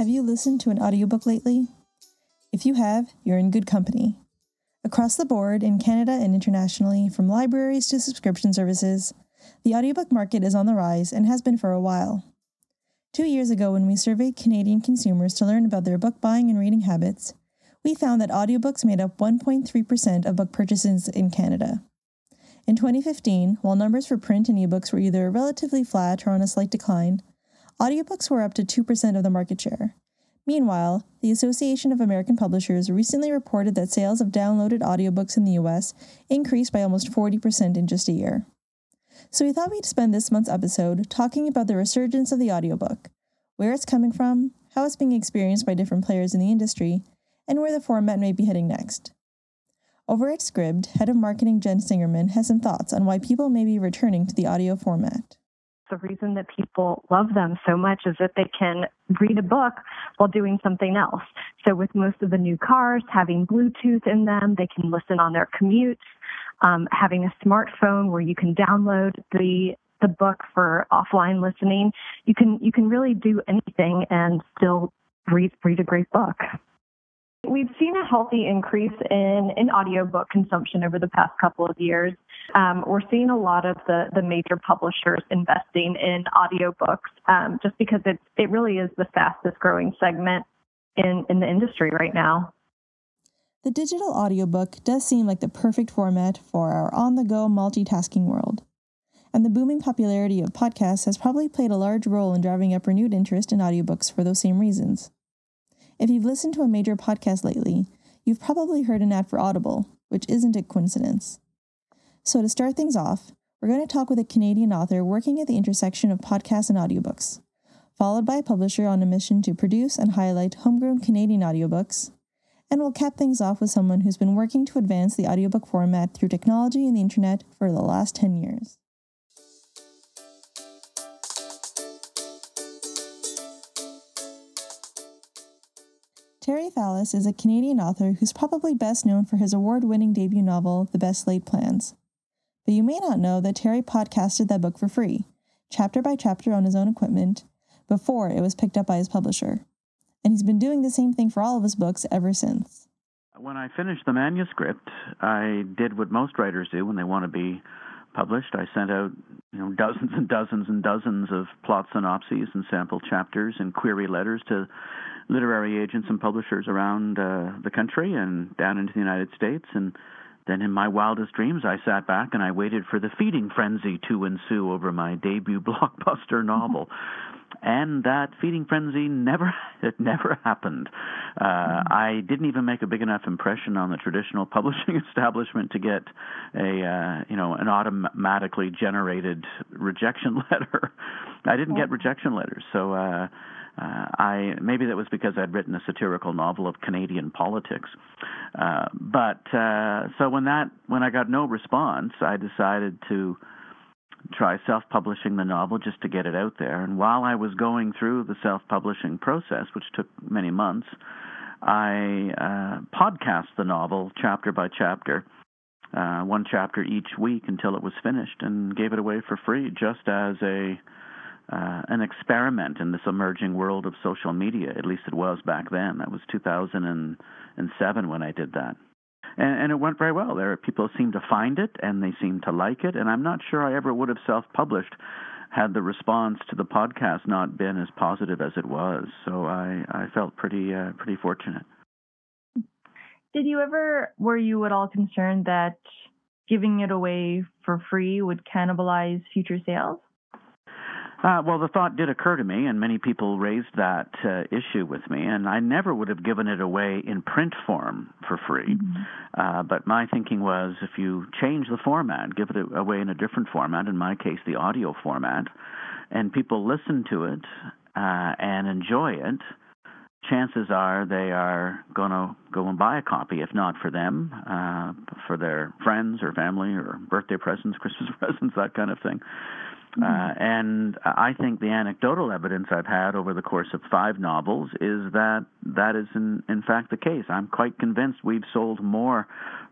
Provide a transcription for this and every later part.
Have you listened to an audiobook lately? If you have, you're in good company. Across the board, in Canada and internationally, from libraries to subscription services, the audiobook market is on the rise and has been for a while. Two years ago, when we surveyed Canadian consumers to learn about their book buying and reading habits, we found that audiobooks made up 1.3% of book purchases in Canada. In 2015, while numbers for print and ebooks were either relatively flat or on a slight decline, audiobooks were up to 2% of the market share. Meanwhile, the Association of American Publishers recently reported that sales of downloaded audiobooks in the US increased by almost 40% in just a year. So we thought we'd spend this month's episode talking about the resurgence of the audiobook, where it's coming from, how it's being experienced by different players in the industry, and where the format may be heading next. Over at Scribd, head of marketing Jen Singerman has some thoughts on why people may be returning to the audio format the reason that people love them so much is that they can read a book while doing something else. So with most of the new cars having Bluetooth in them, they can listen on their commutes. Um, having a smartphone where you can download the the book for offline listening, you can you can really do anything and still read read a great book. We've seen a healthy increase in, in audiobook consumption over the past couple of years. Um, we're seeing a lot of the, the major publishers investing in audiobooks um, just because it, it really is the fastest growing segment in, in the industry right now. The digital audiobook does seem like the perfect format for our on the go multitasking world. And the booming popularity of podcasts has probably played a large role in driving up renewed interest in audiobooks for those same reasons. If you've listened to a major podcast lately, you've probably heard an ad for Audible, which isn't a coincidence. So, to start things off, we're going to talk with a Canadian author working at the intersection of podcasts and audiobooks, followed by a publisher on a mission to produce and highlight homegrown Canadian audiobooks, and we'll cap things off with someone who's been working to advance the audiobook format through technology and the internet for the last 10 years. Terry Fallis is a Canadian author who's probably best known for his award winning debut novel, The Best Laid Plans. But you may not know that Terry podcasted that book for free, chapter by chapter on his own equipment, before it was picked up by his publisher. And he's been doing the same thing for all of his books ever since. When I finished the manuscript, I did what most writers do when they want to be published. I sent out, you know, dozens and dozens and dozens of plot synopses and sample chapters and query letters to literary agents and publishers around uh, the country and down into the United States. And then in my wildest dreams, I sat back and I waited for the feeding frenzy to ensue over my debut blockbuster novel. And that feeding frenzy never it never happened. Uh, mm-hmm. I didn't even make a big enough impression on the traditional publishing establishment to get a uh, you know an automatically generated rejection letter. I didn't get rejection letters, so uh, uh, I maybe that was because I'd written a satirical novel of Canadian politics. Uh, but uh, so when that when I got no response, I decided to try self-publishing the novel just to get it out there. And while I was going through the self-publishing process, which took many months, I uh, podcast the novel chapter by chapter. Uh, one chapter each week until it was finished, and gave it away for free, just as a uh, an experiment in this emerging world of social media. At least it was back then. That was 2007 when I did that. And, and it went very well. There, people seemed to find it, and they seemed to like it. And I'm not sure I ever would have self-published had the response to the podcast not been as positive as it was. So I, I felt pretty, uh, pretty fortunate. Did you ever, were you at all concerned that giving it away for free would cannibalize future sales? Uh, well, the thought did occur to me, and many people raised that uh, issue with me, and I never would have given it away in print form for free. Mm-hmm. Uh, but my thinking was if you change the format, give it away in a different format, in my case, the audio format, and people listen to it uh, and enjoy it, chances are they are going to go and buy a copy, if not for them, uh, for their friends or family or birthday presents, Christmas presents, that kind of thing. Uh, and I think the anecdotal evidence I've had over the course of five novels is that that is in, in fact the case. I'm quite convinced we've sold more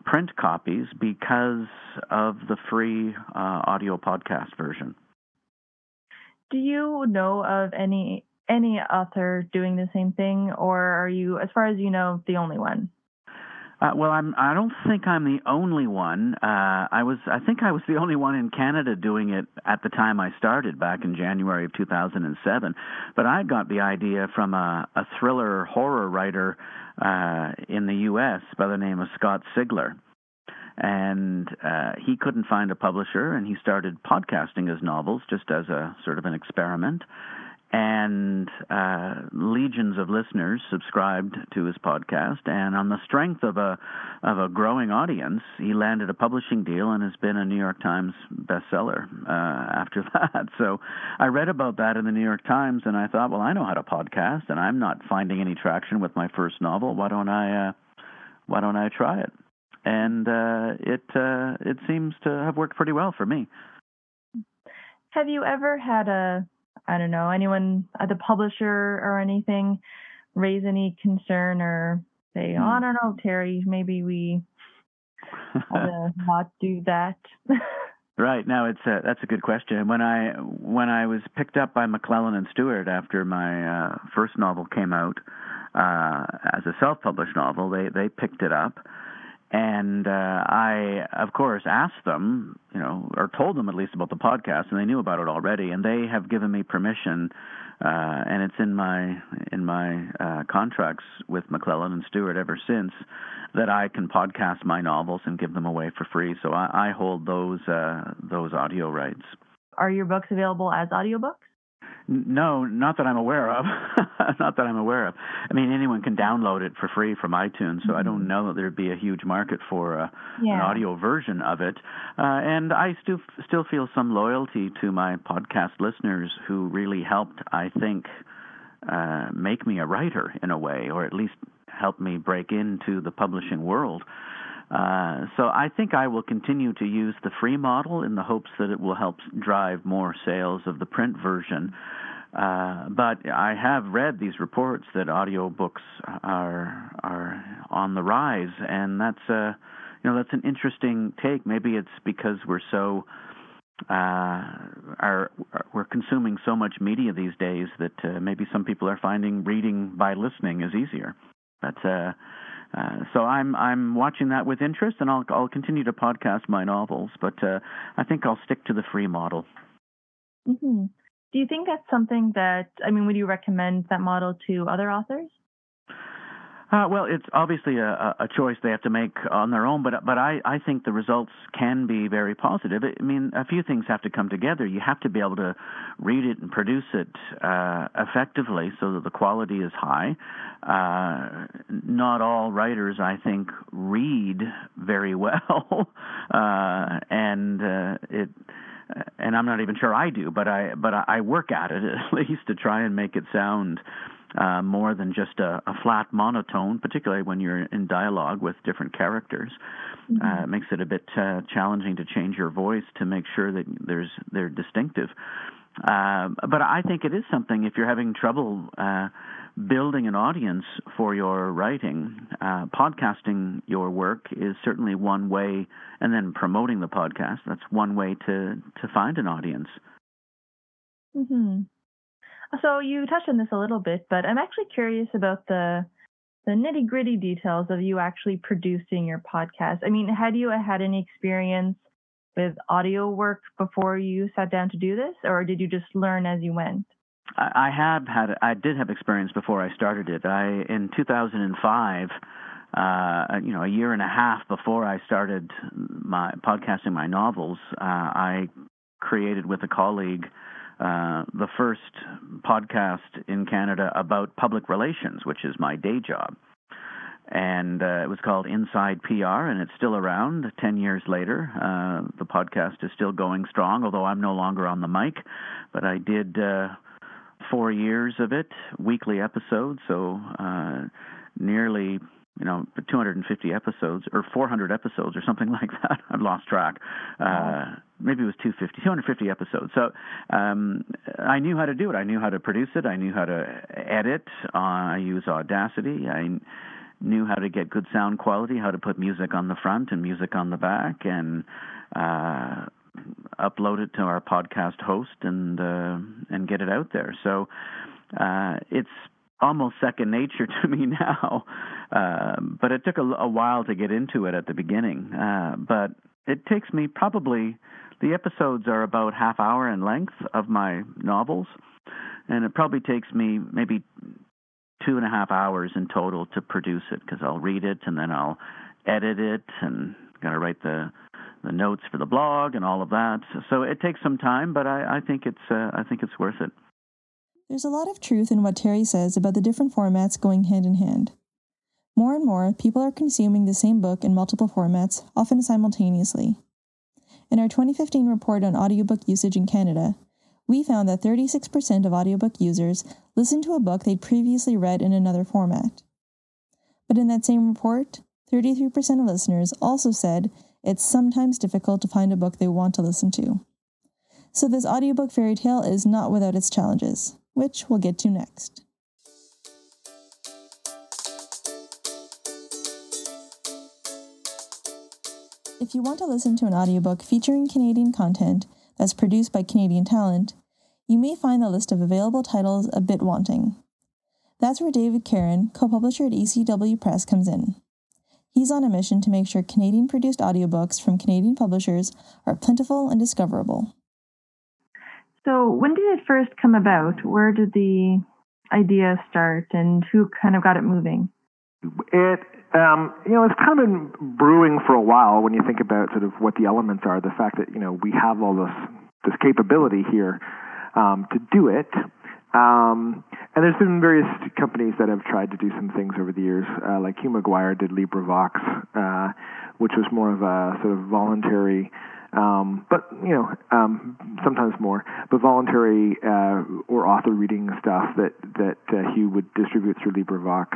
print copies because of the free uh, audio podcast version. Do you know of any any author doing the same thing, or are you, as far as you know, the only one? Uh, well, I'm. I don't think I'm the only one. Uh, I was. I think I was the only one in Canada doing it at the time I started back in January of 2007. But I got the idea from a, a thriller horror writer uh, in the U.S. by the name of Scott Sigler, and uh, he couldn't find a publisher, and he started podcasting his novels just as a sort of an experiment and uh, legions of listeners subscribed to his podcast. And on the strength of a of a growing audience, he landed a publishing deal and has been a New York Times bestseller uh, after that. So I read about that in the New York Times, and I thought, well, I know how to podcast, and I'm not finding any traction with my first novel. Why don't I? Uh, why don't I try it? And uh, it uh, it seems to have worked pretty well for me. Have you ever had a I don't know, anyone at the publisher or anything raise any concern or say, oh, I hmm. don't know, Terry, maybe we not do that? Right. Now it's a, that's a good question. When I when I was picked up by McClelland and Stewart after my uh, first novel came out uh, as a self-published novel, they they picked it up, and uh, I, of course, asked them, you know, or told them at least about the podcast, and they knew about it already, and they have given me permission, uh, and it's in my in my uh, contracts with McClelland and Stewart ever since that I can podcast my novels and give them away for free. So I, I hold those uh, those audio rights. Are your books available as audiobooks? No, not that I'm aware of. not that I'm aware of. I mean, anyone can download it for free from iTunes, so mm-hmm. I don't mm-hmm. know that there'd be a huge market for uh, yeah. an audio version of it. Uh, and I still still feel some loyalty to my podcast listeners who really helped, I think, uh, make me a writer in a way, or at least help me break into the publishing world. Uh, so I think I will continue to use the free model in the hopes that it will help drive more sales of the print version. Uh, but I have read these reports that audiobooks are are on the rise, and that's a you know that's an interesting take. Maybe it's because we're so uh, are we're consuming so much media these days that uh, maybe some people are finding reading by listening is easier. But uh, so I'm I'm watching that with interest, and I'll I'll continue to podcast my novels, but uh, I think I'll stick to the free model. Mm-hmm. Do you think that's something that I mean? Would you recommend that model to other authors? Uh, well, it's obviously a, a choice they have to make on their own, but but I, I think the results can be very positive. I mean, a few things have to come together. You have to be able to read it and produce it uh, effectively so that the quality is high. Uh, not all writers, I think, read very well, uh, and uh, it and I'm not even sure I do, but I but I work at it at least to try and make it sound uh, more than just a, a, flat monotone, particularly when you're in dialogue with different characters. Mm-hmm. Uh, it makes it a bit uh, challenging to change your voice to make sure that there's they're distinctive. Uh, but I think it is something if you're having trouble uh, building an audience for your writing, uh, podcasting your work is certainly one way, and then promoting the podcast. That's one way to to find an audience. Hmm. So you touched on this a little bit, but I'm actually curious about the the nitty gritty details of you actually producing your podcast. I mean, had you had any experience with audio work before you sat down to do this, or did you just learn as you went? I have had, I did have experience before I started it. I in 2005, uh, you know, a year and a half before I started my podcasting my novels, uh, I created with a colleague uh, the first podcast in Canada about public relations, which is my day job. And uh, it was called Inside PR, and it's still around 10 years later. Uh, the podcast is still going strong, although I'm no longer on the mic. But I did uh, four years of it, weekly episodes, so uh, nearly you know 250 episodes or 400 episodes or something like that. I've lost track. Uh, maybe it was 250 250 episodes. So um, i knew how to do it. I knew how to produce it. I knew how to edit. Uh, i use audacity. I knew how to get good sound quality how to put music on the front and music on the back and uh, upload it to our podcast host and uh, and get it out there. So uh, it's almost second nature to me now. Uh, but it took a, a, while to get into it at the beginning. Uh, but it takes me probably the episodes are about half hour in length of my novels, and it probably takes me maybe two and a half hours in total to produce it because I'll read it and then I'll edit it and got to write the the notes for the blog and all of that. So it takes some time, but I, I think it's uh, I think it's worth it. There's a lot of truth in what Terry says about the different formats going hand in hand. More and more, people are consuming the same book in multiple formats, often simultaneously. In our 2015 report on audiobook usage in Canada, we found that 36% of audiobook users listened to a book they'd previously read in another format. But in that same report, 33% of listeners also said it's sometimes difficult to find a book they want to listen to. So, this audiobook fairy tale is not without its challenges which we'll get to next. If you want to listen to an audiobook featuring Canadian content that's produced by Canadian talent, you may find the list of available titles a bit wanting. That's where David Caron, co publisher at ECW Press, comes in. He's on a mission to make sure Canadian produced audiobooks from Canadian publishers are plentiful and discoverable. So, when did it first come about? Where did the idea start, and who kind of got it moving? It, um, you know, it's kind of been brewing for a while. When you think about sort of what the elements are, the fact that you know we have all this this capability here um, to do it. Um, and there's been various companies that have tried to do some things over the years, uh, like Hugh McGuire did LibriVox, uh, which was more of a sort of voluntary um, but you know um, sometimes more, but voluntary uh, or author reading stuff that that uh, Hugh would distribute through LibriVox.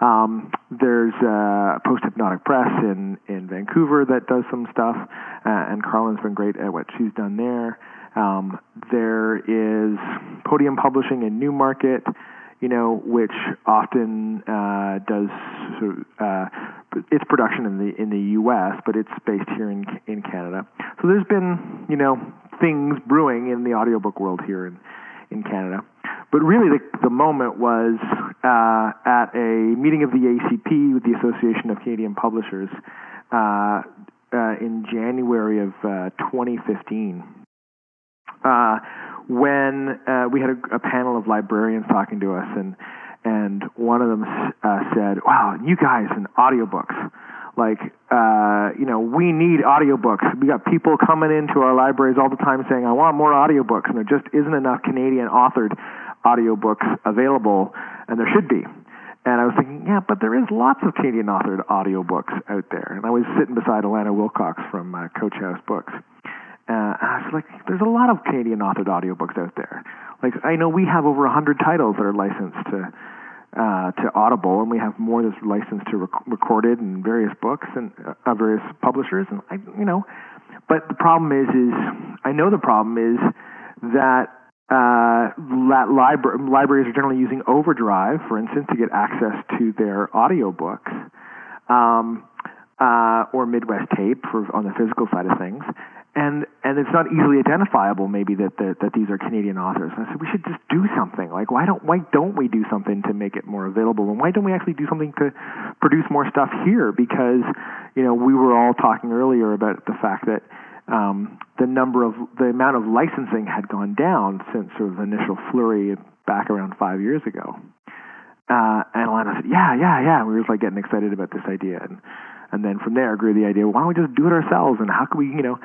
Um, there's uh, Post Hypnotic Press in in Vancouver that does some stuff, uh, and Carlin's been great at what she's done there. Um, there is Podium Publishing in Newmarket you know, which often uh, does sort of, uh, its production in the in the U.S., but it's based here in in Canada. So there's been you know things brewing in the audiobook world here in in Canada. But really, the, the moment was uh, at a meeting of the ACP with the Association of Canadian Publishers uh, uh, in January of uh, 2015 when uh, we had a, a panel of librarians talking to us, and and one of them uh, said, "Wow, you guys and audiobooks." Like, uh, you know, we need audiobooks. We got people coming into our libraries all the time saying, I want more audiobooks, and there just isn't enough Canadian authored audiobooks available, and there should be. And I was thinking, yeah, but there is lots of Canadian authored audiobooks out there. And I was sitting beside Alana Wilcox from uh, Coach House Books. Uh, I was like, there's a lot of Canadian authored audiobooks out there. Like, I know we have over 100 titles that are licensed to uh, to Audible, and we have more that's licensed to rec- recorded and various books and uh, various publishers. And I, you know, but the problem is, is I know the problem is that uh, libra- libraries are generally using Overdrive, for instance, to get access to their audiobooks. Um, uh, or Midwest Tape for on the physical side of things, and and it's not easily identifiable maybe that that, that these are Canadian authors. And I said we should just do something. Like why don't why don't we do something to make it more available? And why don't we actually do something to produce more stuff here? Because you know we were all talking earlier about the fact that um, the number of the amount of licensing had gone down since sort of the initial flurry back around five years ago. Uh, and Alana said, "Yeah, yeah, yeah." And we were just like getting excited about this idea, and and then from there grew the idea. Why don't we just do it ourselves? And how can we, you know,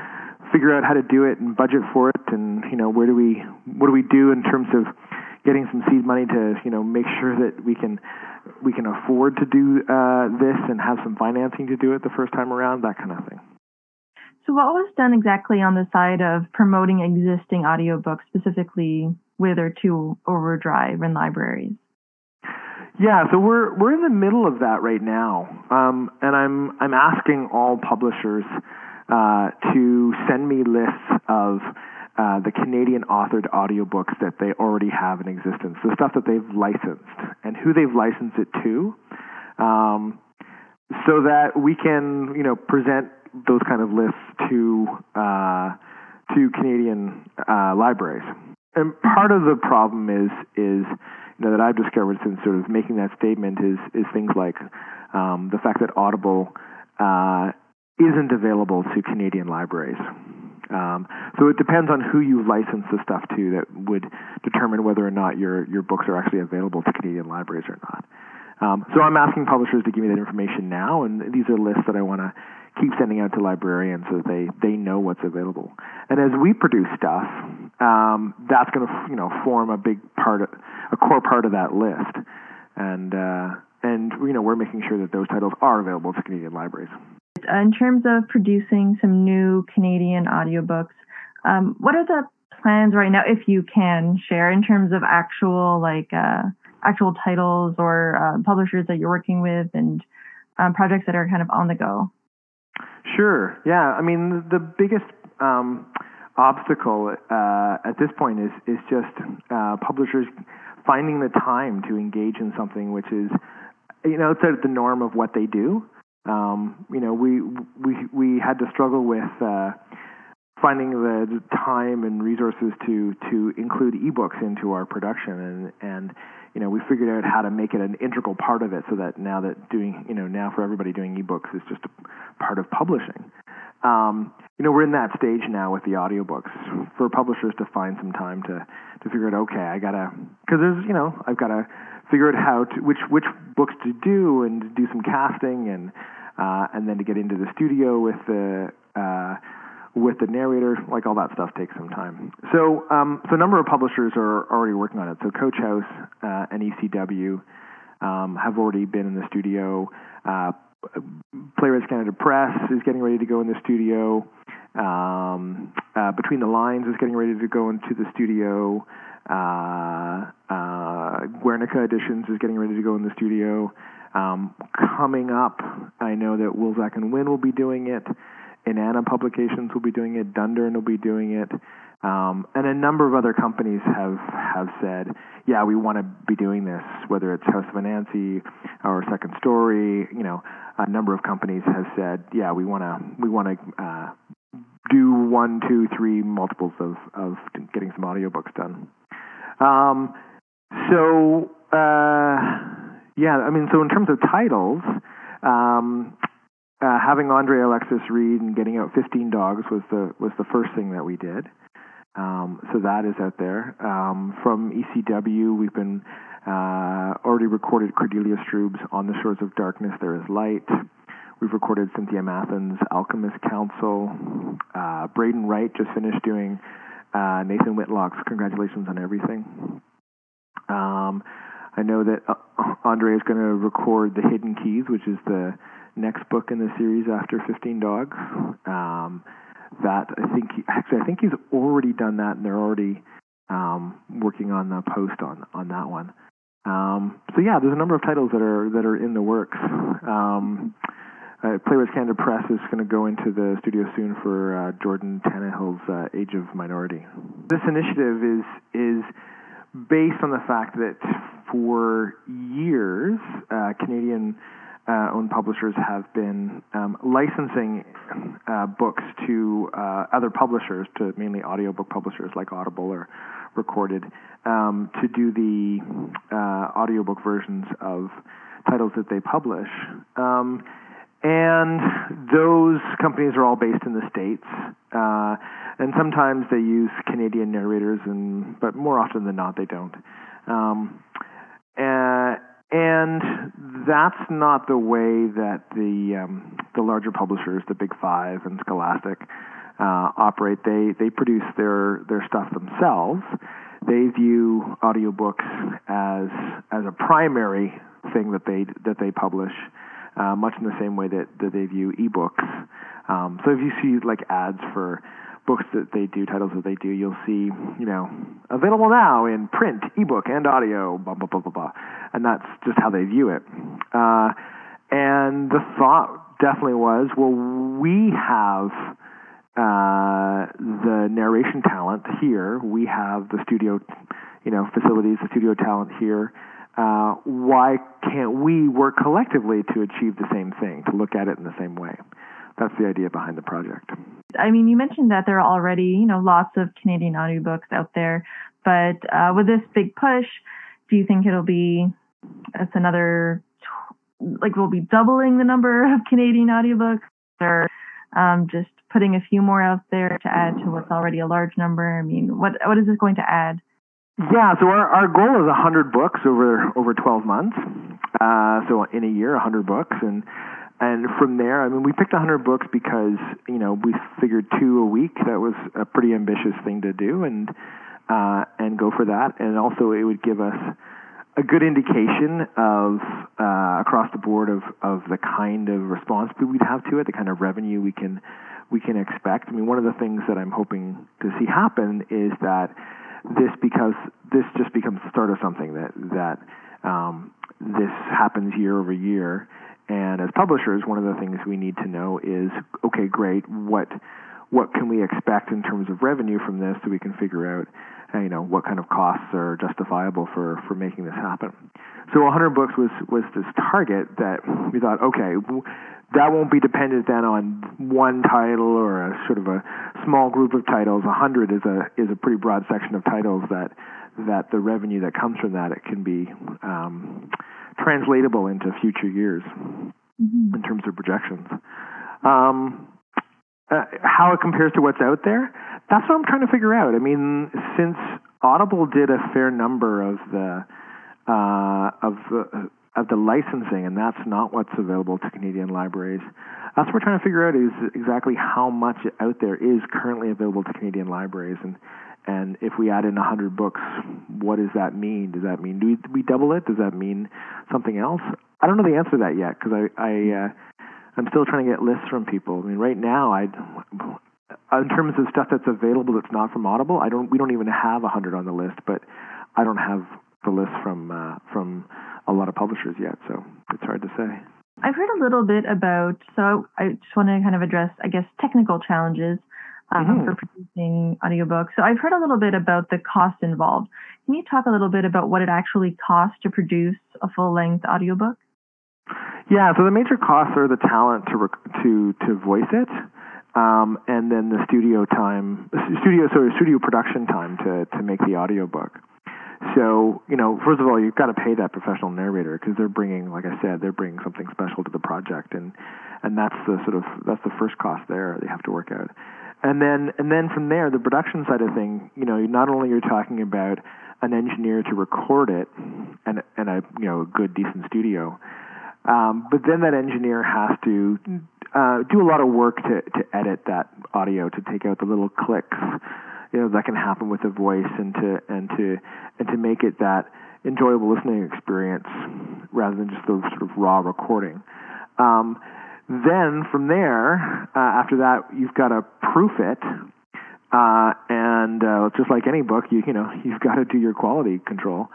figure out how to do it and budget for it and you know where do we what do we do in terms of getting some seed money to you know make sure that we can we can afford to do uh, this and have some financing to do it the first time around that kind of thing. So what was done exactly on the side of promoting existing audiobooks specifically with or to overdrive in libraries? Yeah, so we're we're in the middle of that right now, um, and I'm I'm asking all publishers uh, to send me lists of uh, the Canadian authored audiobooks that they already have in existence, the stuff that they've licensed, and who they've licensed it to, um, so that we can, you know, present those kind of lists to uh, to Canadian uh, libraries. and part of the problem is is you know that I've discovered since sort of making that statement is is things like um, the fact that Audible uh, isn't available to Canadian libraries. Um, so it depends on who you license the stuff to that would determine whether or not your your books are actually available to Canadian libraries or not. Um, so I'm asking publishers to give me that information now, and these are lists that I want to keep sending out to librarians so that they they know what's available. And as we produce stuff, um, that's going to you know form a big part, of, a core part of that list, and uh, and you know we're making sure that those titles are available to Canadian libraries. In terms of producing some new Canadian audiobooks, um, what are the plans right now, if you can share, in terms of actual like uh, actual titles or uh, publishers that you're working with and um, projects that are kind of on the go? Sure. Yeah. I mean, the biggest um, obstacle uh, at this point is is just uh, publishers finding the time to engage in something which is, you know, outside of the norm of what they do. Um, you know, we we we had to struggle with uh, finding the time and resources to to include ebooks into our production, and and you know we figured out how to make it an integral part of it, so that now that doing you know now for everybody doing ebooks is just a part of publishing. Um, you know, we're in that stage now with the audiobooks for publishers to find some time to to figure out. Okay, I gotta because there's you know I've got to figure out which which books to do and do some casting and uh, and then to get into the studio with the uh, with the narrator, like all that stuff takes some time. So um, so a number of publishers are already working on it. So Coach House uh, and ECW um, have already been in the studio. Uh, Playwrights Canada Press is getting ready to go in the studio. Um, uh, Between the Lines is getting ready to go into the studio. Uh, uh, Guernica Editions is getting ready to go in the studio. Um, coming up, I know that Wolsak and Wynn will be doing it. Inanna Publications will be doing it. Dundurn will be doing it. Um, and a number of other companies have have said, yeah, we want to be doing this, whether it's House of Anansi or Second Story. You know, a number of companies have said, yeah, we want to we want to uh, do one, two, three multiples of of getting some audiobooks done. Um, so uh, yeah, I mean, so in terms of titles. Um, uh, having Andre Alexis read and getting out 15 dogs was the was the first thing that we did. Um, so that is out there. Um, from ECW, we've been uh, already recorded Cordelia Strube's On the Shores of Darkness, There Is Light. We've recorded Cynthia Masson's Alchemist Council. Uh, Braden Wright just finished doing uh, Nathan Whitlock's Congratulations on Everything. Um, I know that uh, Andre is going to record The Hidden Keys, which is the next book in the series after 15 Dogs. Um, that I think he, actually I think he's already done that, and they're already um, working on the post on on that one. Um, so yeah, there's a number of titles that are that are in the works. Um, uh, Playwrights Canada Press is going to go into the studio soon for uh, Jordan Tannahill's uh, Age of Minority. This initiative is is based on the fact that for years uh, Canadian uh, owned publishers have been um, licensing uh, books to other publishers, to mainly audiobook publishers like Audible or Recorded, um, to do the audiobook versions of titles that they publish. Um, and those companies are all based in the states, uh, and sometimes they use Canadian narrators, and but more often than not, they don't. Um, uh, and that's not the way that the um, the larger publishers, the Big Five and Scholastic, uh, operate. They they produce their their stuff themselves. They view audiobooks as as a primary thing that they that they publish, uh, much in the same way that, that they view ebooks. Um, so if you see like ads for books that they do, titles that they do, you'll see, you know, available now in print, ebook, and audio, blah, blah, blah, blah, blah. And that's just how they view it. Uh, and the thought definitely was, well, we have uh, the narration talent here. We have the studio, you know, facilities, the studio talent here. Uh, why can't we work collectively to achieve the same thing, to look at it in the same way? That's the idea behind the project. I mean, you mentioned that there are already, you know, lots of Canadian audiobooks out there, but uh, with this big push, do you think it'll be it's another like we'll be doubling the number of Canadian audiobooks, or um, just putting a few more out there to add to what's already a large number? I mean, what what is this going to add? Yeah, so our, our goal is 100 books over over 12 months. Uh, so in a year, 100 books, and and from there, I mean, we picked 100 books because you know we figured two a week. That was a pretty ambitious thing to do, and uh, and go for that. And also, it would give us a good indication of uh, across the board of, of the kind of response we'd have to it, the kind of revenue we can we can expect. I mean, one of the things that I'm hoping to see happen is that this because this just becomes the start of something that that um, this happens year over year. And as publishers, one of the things we need to know is okay, great, what what can we expect in terms of revenue from this so we can figure out you know what kind of costs are justifiable for for making this happen. So 100 books was was this target that we thought, okay, that won't be dependent then on one title or a sort of a small group of titles. 100 is a is a pretty broad section of titles that that the revenue that comes from that it can be um, translatable into future years mm-hmm. in terms of projections. Um, uh, how it compares to what's out there, that's what I'm trying to figure out. I mean, since Audible did a fair number of the uh, of the of the licensing, and that's not what's available to Canadian libraries. That's what we're trying to figure out is exactly how much out there is currently available to Canadian libraries, and and if we add in 100 books, what does that mean? Does that mean do we, we double it? Does that mean something else? I don't know the answer to that yet because I I uh, I'm still trying to get lists from people. I mean, right now I in terms of stuff that's available that's not from Audible, I don't we don't even have a 100 on the list, but I don't have the list from uh, from a lot of publishers yet, so it's hard to say. I've heard a little bit about, so I just want to kind of address, I guess, technical challenges um, mm-hmm. for producing audiobooks. So I've heard a little bit about the cost involved. Can you talk a little bit about what it actually costs to produce a full-length audiobook? Yeah, so the major costs are the talent to rec- to to voice it, um, and then the studio time, studio sorry, studio production time to to make the audiobook. So, you know, first of all, you've got to pay that professional narrator because they're bringing, like I said, they're bringing something special to the project, and and that's the sort of that's the first cost there they have to work out. And then and then from there, the production side of thing, you know, not only you're talking about an engineer to record it and and a you know a good decent studio, um, but then that engineer has to uh, do a lot of work to to edit that audio to take out the little clicks you know that can happen with a voice and to and to and to make it that enjoyable listening experience rather than just the sort of raw recording. Um, then from there, uh, after that, you've got to proof it, uh, and uh, just like any book, you you know you've got to do your quality control.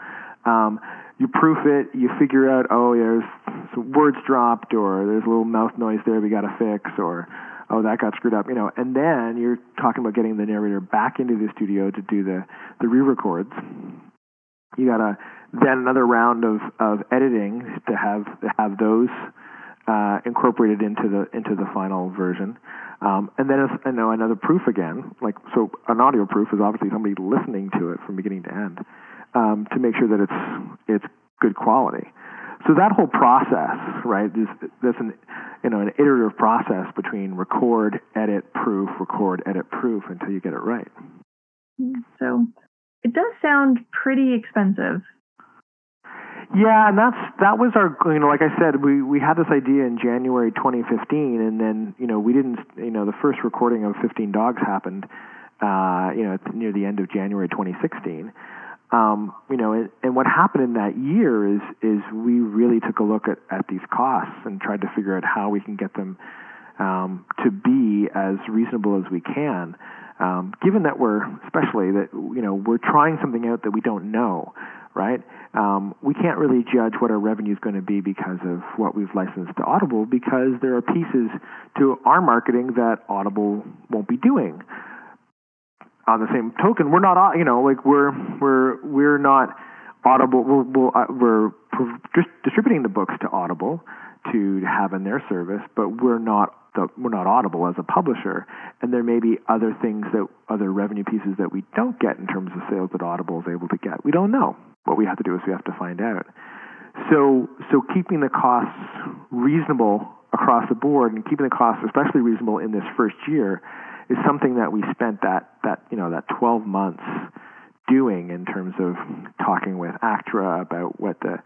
Um, you proof it, you figure out, oh, there's some words dropped, or there's a little mouth noise there we got to fix, or oh, that got screwed up, you know, and then you're talking about getting the narrator back into the studio to do the, the re-records. You gotta then another round of, of editing to have to have those uh, incorporated into the into the final version, um, and then you know another proof again. Like so, an audio proof is obviously somebody listening to it from beginning to end um, to make sure that it's it's good quality. So that whole process, right, is that's an you know an iterative process between record, edit, proof, record, edit, proof until you get it right. So it does sound pretty expensive. Yeah, and that's that was our you know like I said we we had this idea in January 2015 and then you know we didn't you know the first recording of 15 dogs happened uh you know near the end of January 2016 um, you know, and, and what happened in that year is is we really took a look at, at these costs and tried to figure out how we can get them um, to be as reasonable as we can. Um, given that we're, especially that you know, we're trying something out that we don't know, right? Um, we can't really judge what our revenue is going to be because of what we've licensed to Audible because there are pieces to our marketing that Audible won't be doing on the same token, we're not, you know, like we're we're we're not Audible. We're we're, uh, we're distributing the books to Audible to have in their service, but we're not the, we're not Audible as a publisher, and there may be other things that other revenue pieces that we don't get in terms of sales that Audible is able to get. We don't know. What we have to do is we have to find out. So so keeping the costs reasonable across the board and keeping the costs especially reasonable in this first year is something that we spent that that you know that 12 months doing in terms of talking with ACTRA about what the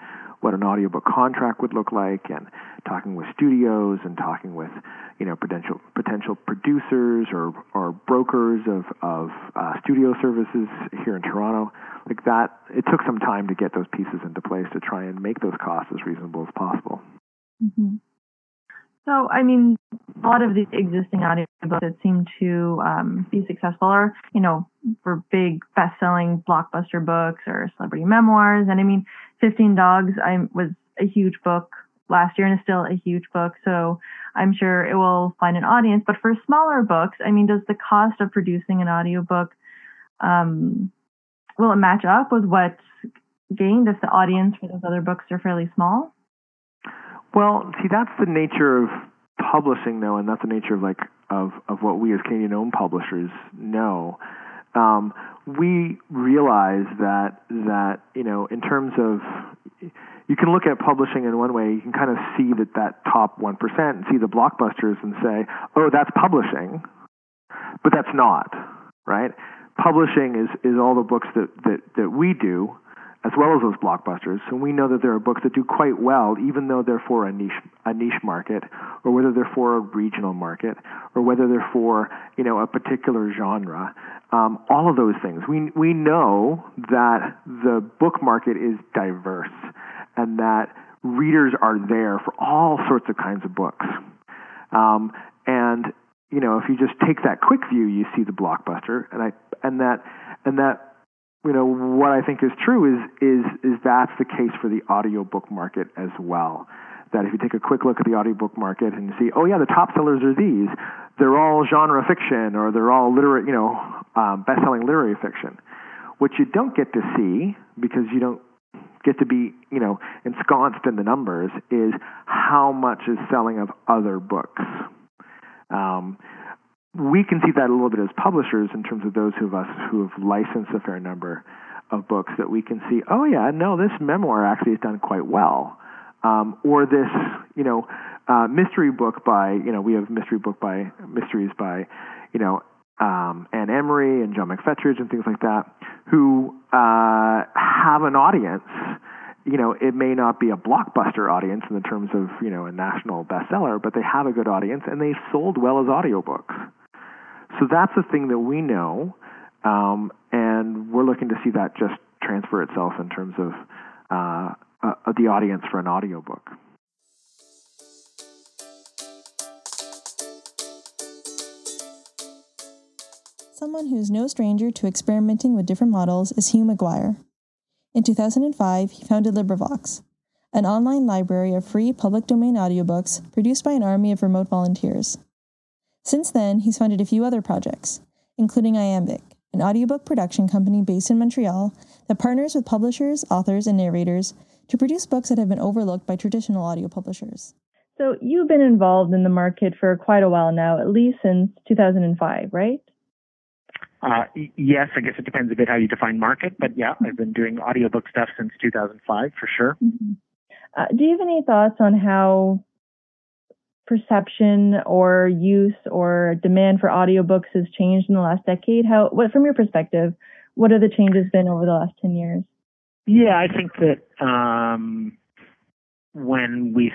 what an audiobook contract would look like and talking with studios and talking with you know potential potential producers or or brokers of of uh, studio services here in Toronto like that it took some time to get those pieces into place to try and make those costs as reasonable as possible mm-hmm. So I mean a lot of the existing audiobooks that seem to um, be successful are you know for big best-selling blockbuster books or celebrity memoirs and I mean 15 Dogs I was a huge book last year and is still a huge book. So I'm sure it will find an audience. But for smaller books, I mean, does the cost of producing an audiobook um, will it match up with what's gained if the audience for those other books are fairly small? Well, see, that's the nature of publishing, though, and that's the nature of like of of what we as Canadian-owned publishers know. Um, we realize that that you know, in terms of you can look at publishing in one way. You can kind of see that that top one percent and see the blockbusters and say, "Oh, that's publishing," but that's not right. Publishing is is all the books that that that we do, as well as those blockbusters. So we know that there are books that do quite well, even though they're for a niche a niche market, or whether they're for a regional market, or whether they're for you know a particular genre. Um, all of those things. We we know that the book market is diverse, and that readers are there for all sorts of kinds of books. Um, and you know, if you just take that quick view, you see the blockbuster, and I and that and that you know what I think is true is is is that's the case for the audiobook market as well. That if you take a quick look at the audiobook market and see, oh yeah, the top sellers are these, they're all genre fiction or they're all literate, you know, um, best-selling literary fiction. What you don't get to see because you don't get to be, you know, ensconced in the numbers is how much is selling of other books. Um, we can see that a little bit as publishers in terms of those of us who have licensed a fair number of books that we can see, oh yeah, no, this memoir actually has done quite well. Um, or this, you know, uh, mystery book by, you know, we have mystery book by mysteries by, you know, um, Anne Emery and John McFetridge and things like that, who uh, have an audience. You know, it may not be a blockbuster audience in the terms of you know a national bestseller, but they have a good audience and they sold well as audiobooks. So that's the thing that we know, um, and we're looking to see that just transfer itself in terms of uh, uh, the audience for an audiobook. Someone who's no stranger to experimenting with different models is Hugh McGuire. In 2005, he founded LibriVox, an online library of free public domain audiobooks produced by an army of remote volunteers. Since then, he's founded a few other projects, including Iambik, an audiobook production company based in Montreal that partners with publishers, authors, and narrators to produce books that have been overlooked by traditional audio publishers. So, you've been involved in the market for quite a while now, at least since 2005, right? Uh, yes, I guess it depends a bit how you define market, but yeah, I've been doing audiobook stuff since 2005 for sure. Mm-hmm. Uh, do you have any thoughts on how perception or use or demand for audiobooks has changed in the last decade? How, what, from your perspective, what have the changes been over the last 10 years? Yeah, I think that um, when we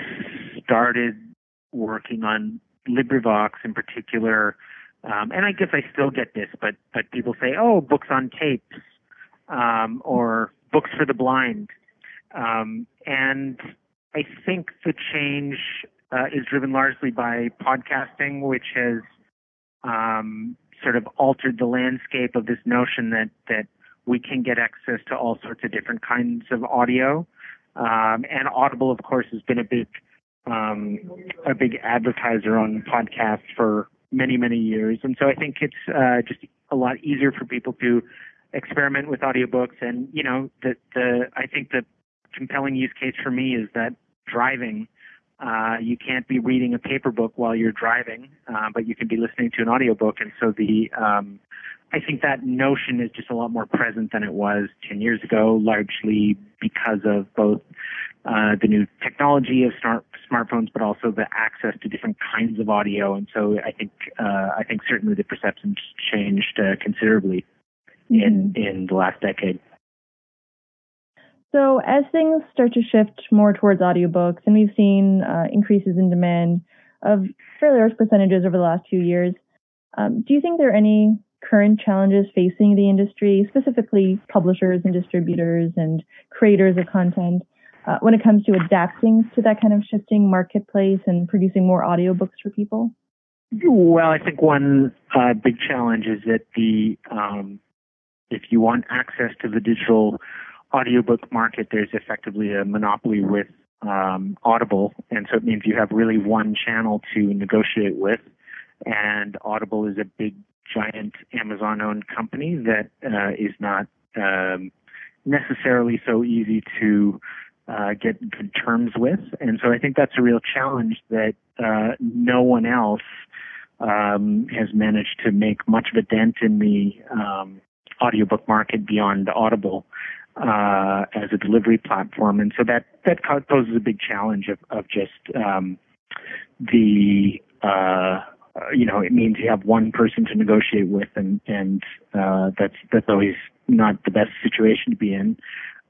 started working on LibriVox in particular, um, and I guess I still get this, but but people say, oh, books on tapes, um, or books for the blind, um, and I think the change uh, is driven largely by podcasting, which has um, sort of altered the landscape of this notion that that we can get access to all sorts of different kinds of audio. Um, and Audible, of course, has been a big um, a big advertiser on podcasts for many, many years. And so I think it's uh, just a lot easier for people to experiment with audiobooks. And, you know, the, the, I think the compelling use case for me is that driving uh, you can't be reading a paper book while you're driving, uh, but you can be listening to an audiobook. And so the um, I think that notion is just a lot more present than it was 10 years ago, largely because of both uh, the new technology of smart, smartphones, but also the access to different kinds of audio. And so I think uh, I think certainly the perceptions changed uh, considerably mm-hmm. in in the last decade. So as things start to shift more towards audiobooks, and we've seen uh, increases in demand of fairly large percentages over the last few years, um, do you think there are any current challenges facing the industry, specifically publishers and distributors and creators of content, uh, when it comes to adapting to that kind of shifting marketplace and producing more audiobooks for people? Well, I think one uh, big challenge is that the um, if you want access to the digital audiobook market, there's effectively a monopoly with um, Audible, and so it means you have really one channel to negotiate with. And Audible is a big, giant Amazon-owned company that uh, is not um, necessarily so easy to uh, get good terms with. And so I think that's a real challenge that uh, no one else um, has managed to make much of a dent in the um, audiobook market beyond Audible uh, as a delivery platform, and so that that poses a big challenge of of just um, the uh, you know it means you have one person to negotiate with, and and uh, that's that's always not the best situation to be in.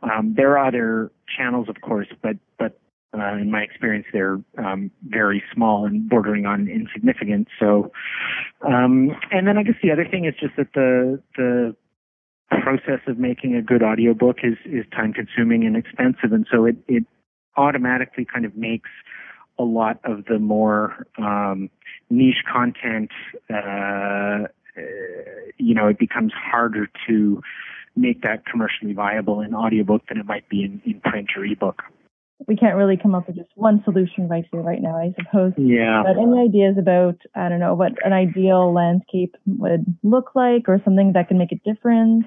Um, there are other channels, of course, but but uh, in my experience, they're um, very small and bordering on insignificant. So, um, and then I guess the other thing is just that the the process of making a good audiobook is is time consuming and expensive. And so it it automatically kind of makes a lot of the more um, niche content uh, you know it becomes harder to make that commercially viable in audiobook than it might be in, in print or ebook we can't really come up with just one solution right here, right now, I suppose. Yeah. But any ideas about, I don't know, what an ideal landscape would look like or something that can make a difference?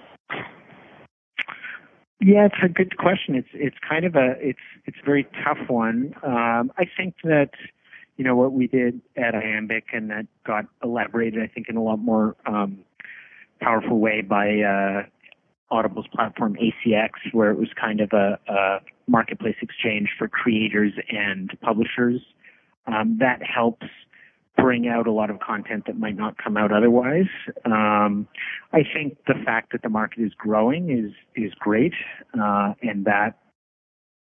Yeah, it's a good question. It's it's kind of a it's it's a very tough one. Um, I think that you know what we did at Iambik and that got elaborated, I think, in a lot more um, powerful way by uh, Audible's platform ACX, where it was kind of a, a marketplace exchange for creators and publishers. Um, that helps bring out a lot of content that might not come out otherwise. Um, I think the fact that the market is growing is is great, uh, and that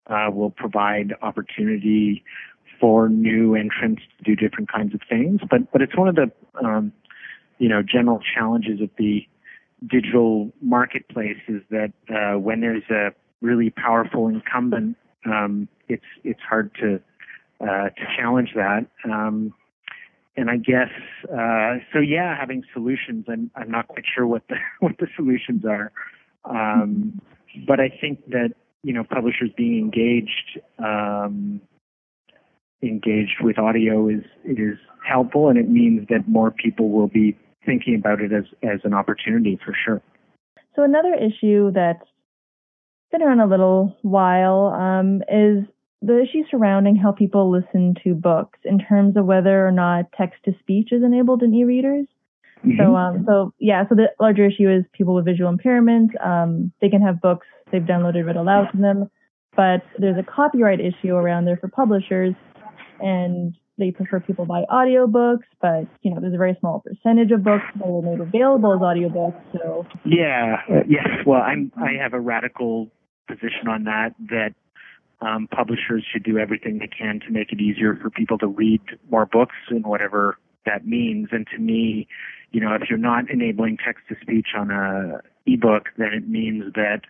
uh, will provide opportunity for new entrants to do different kinds of things. But but it's one of the um, you know general challenges of the digital marketplace is that uh, when there's a really powerful incumbent, um, it's it's hard to uh, to challenge that. Um, and I guess uh, so. Yeah, having solutions. I'm I'm not quite sure what the what the solutions are, um, but I think that you know publishers being engaged um, engaged with audio is is helpful, and it means that more people will be thinking about it as as an opportunity for sure. So another issue that's been around a little while um, is the issue surrounding how people listen to books in terms of whether or not text to speech is enabled in e-readers. Mm-hmm. So, um, so yeah, so the larger issue is people with visual impairment. Um, they can have books they've downloaded read aloud to them, but there's a copyright issue around there for publishers, and they prefer people buy audiobooks, but you know, there's a very small percentage of books that are made available as audiobooks. So yeah, yes. Well, I'm I have a radical position on that that um, publishers should do everything they can to make it easier for people to read more books and whatever that means. And to me, you know, if you're not enabling text to speech on a ebook, then it means that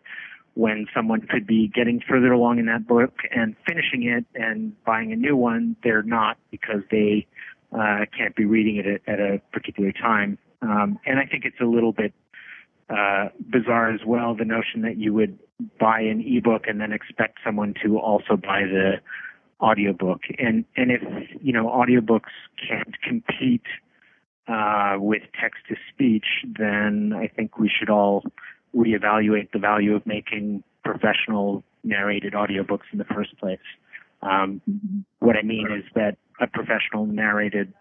when someone could be getting further along in that book and finishing it and buying a new one, they're not because they uh, can't be reading it at, at a particular time. Um, and I think it's a little bit uh, bizarre as well, the notion that you would buy an ebook and then expect someone to also buy the audiobook. And and if you know audiobooks can't compete uh, with text to speech, then I think we should all reevaluate the value of making professional narrated audiobooks in the first place. Um. What I mean is that a professional narrated,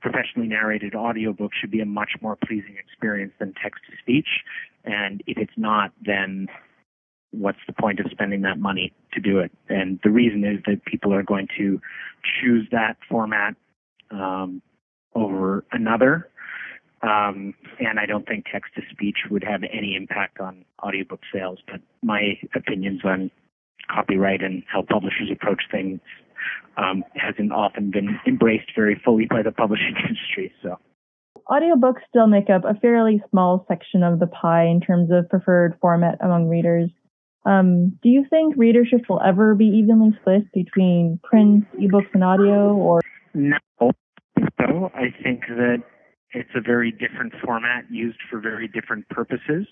professionally narrated audiobook should be a much more pleasing experience than text to speech. And if it's not, then what's the point of spending that money to do it? And the reason is that people are going to choose that format um, over another. Um, and I don't think text to speech would have any impact on audiobook sales. But my opinions on copyright and how publishers approach things um, hasn't often been embraced very fully by the publishing industry. So. Audiobooks still make up a fairly small section of the pie in terms of preferred format among readers. Um, do you think readership will ever be evenly split between print, ebooks, and audio? Or no, so I think that it's a very different format used for very different purposes.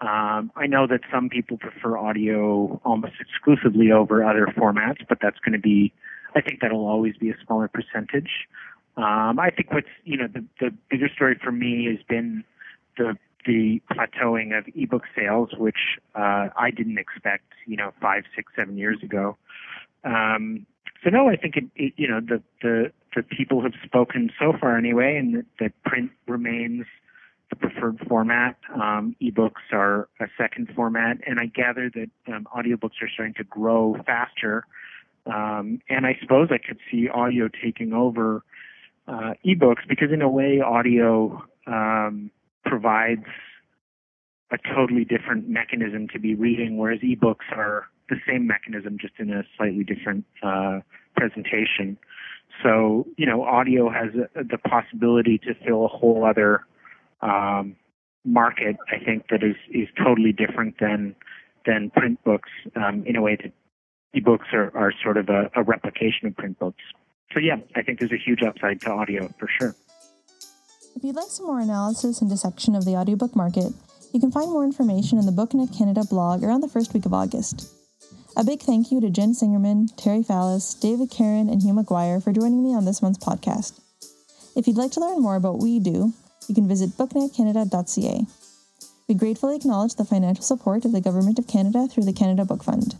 Um, I know that some people prefer audio almost exclusively over other formats, but that's going to be, I think that'll always be a smaller percentage. Um, I think what's, you know, the, the bigger story for me has been the the plateauing of ebook sales, which uh, I didn't expect, you know, five, six, seven years ago. Um, so no, I think it, it, you know, the the the people have spoken so far anyway, and that, print remains the preferred format. Um, ebooks are a second format, and I gather that um, audiobooks are starting to grow faster. Um, and I suppose I could see audio taking over uh, ebooks because, in a way, audio um, provides a totally different mechanism to be reading, whereas ebooks are the same mechanism, just in a slightly different uh, presentation. So, you know, audio has a, the possibility to fill a whole other um, market, I think that is is totally different than than print books um, in a way that ebooks are, are sort of a, a replication of print books. So yeah, I think there's a huge upside to audio for sure. If you'd like some more analysis and dissection of the audiobook market, you can find more information in the BookNet Canada blog around the first week of August. A big thank you to Jen Singerman, Terry Fallis, David Caron, and Hugh McGuire for joining me on this month's podcast. If you'd like to learn more about what we do, you can visit booknetcanada.ca. We gratefully acknowledge the financial support of the Government of Canada through the Canada Book Fund.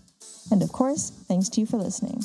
And of course, thanks to you for listening.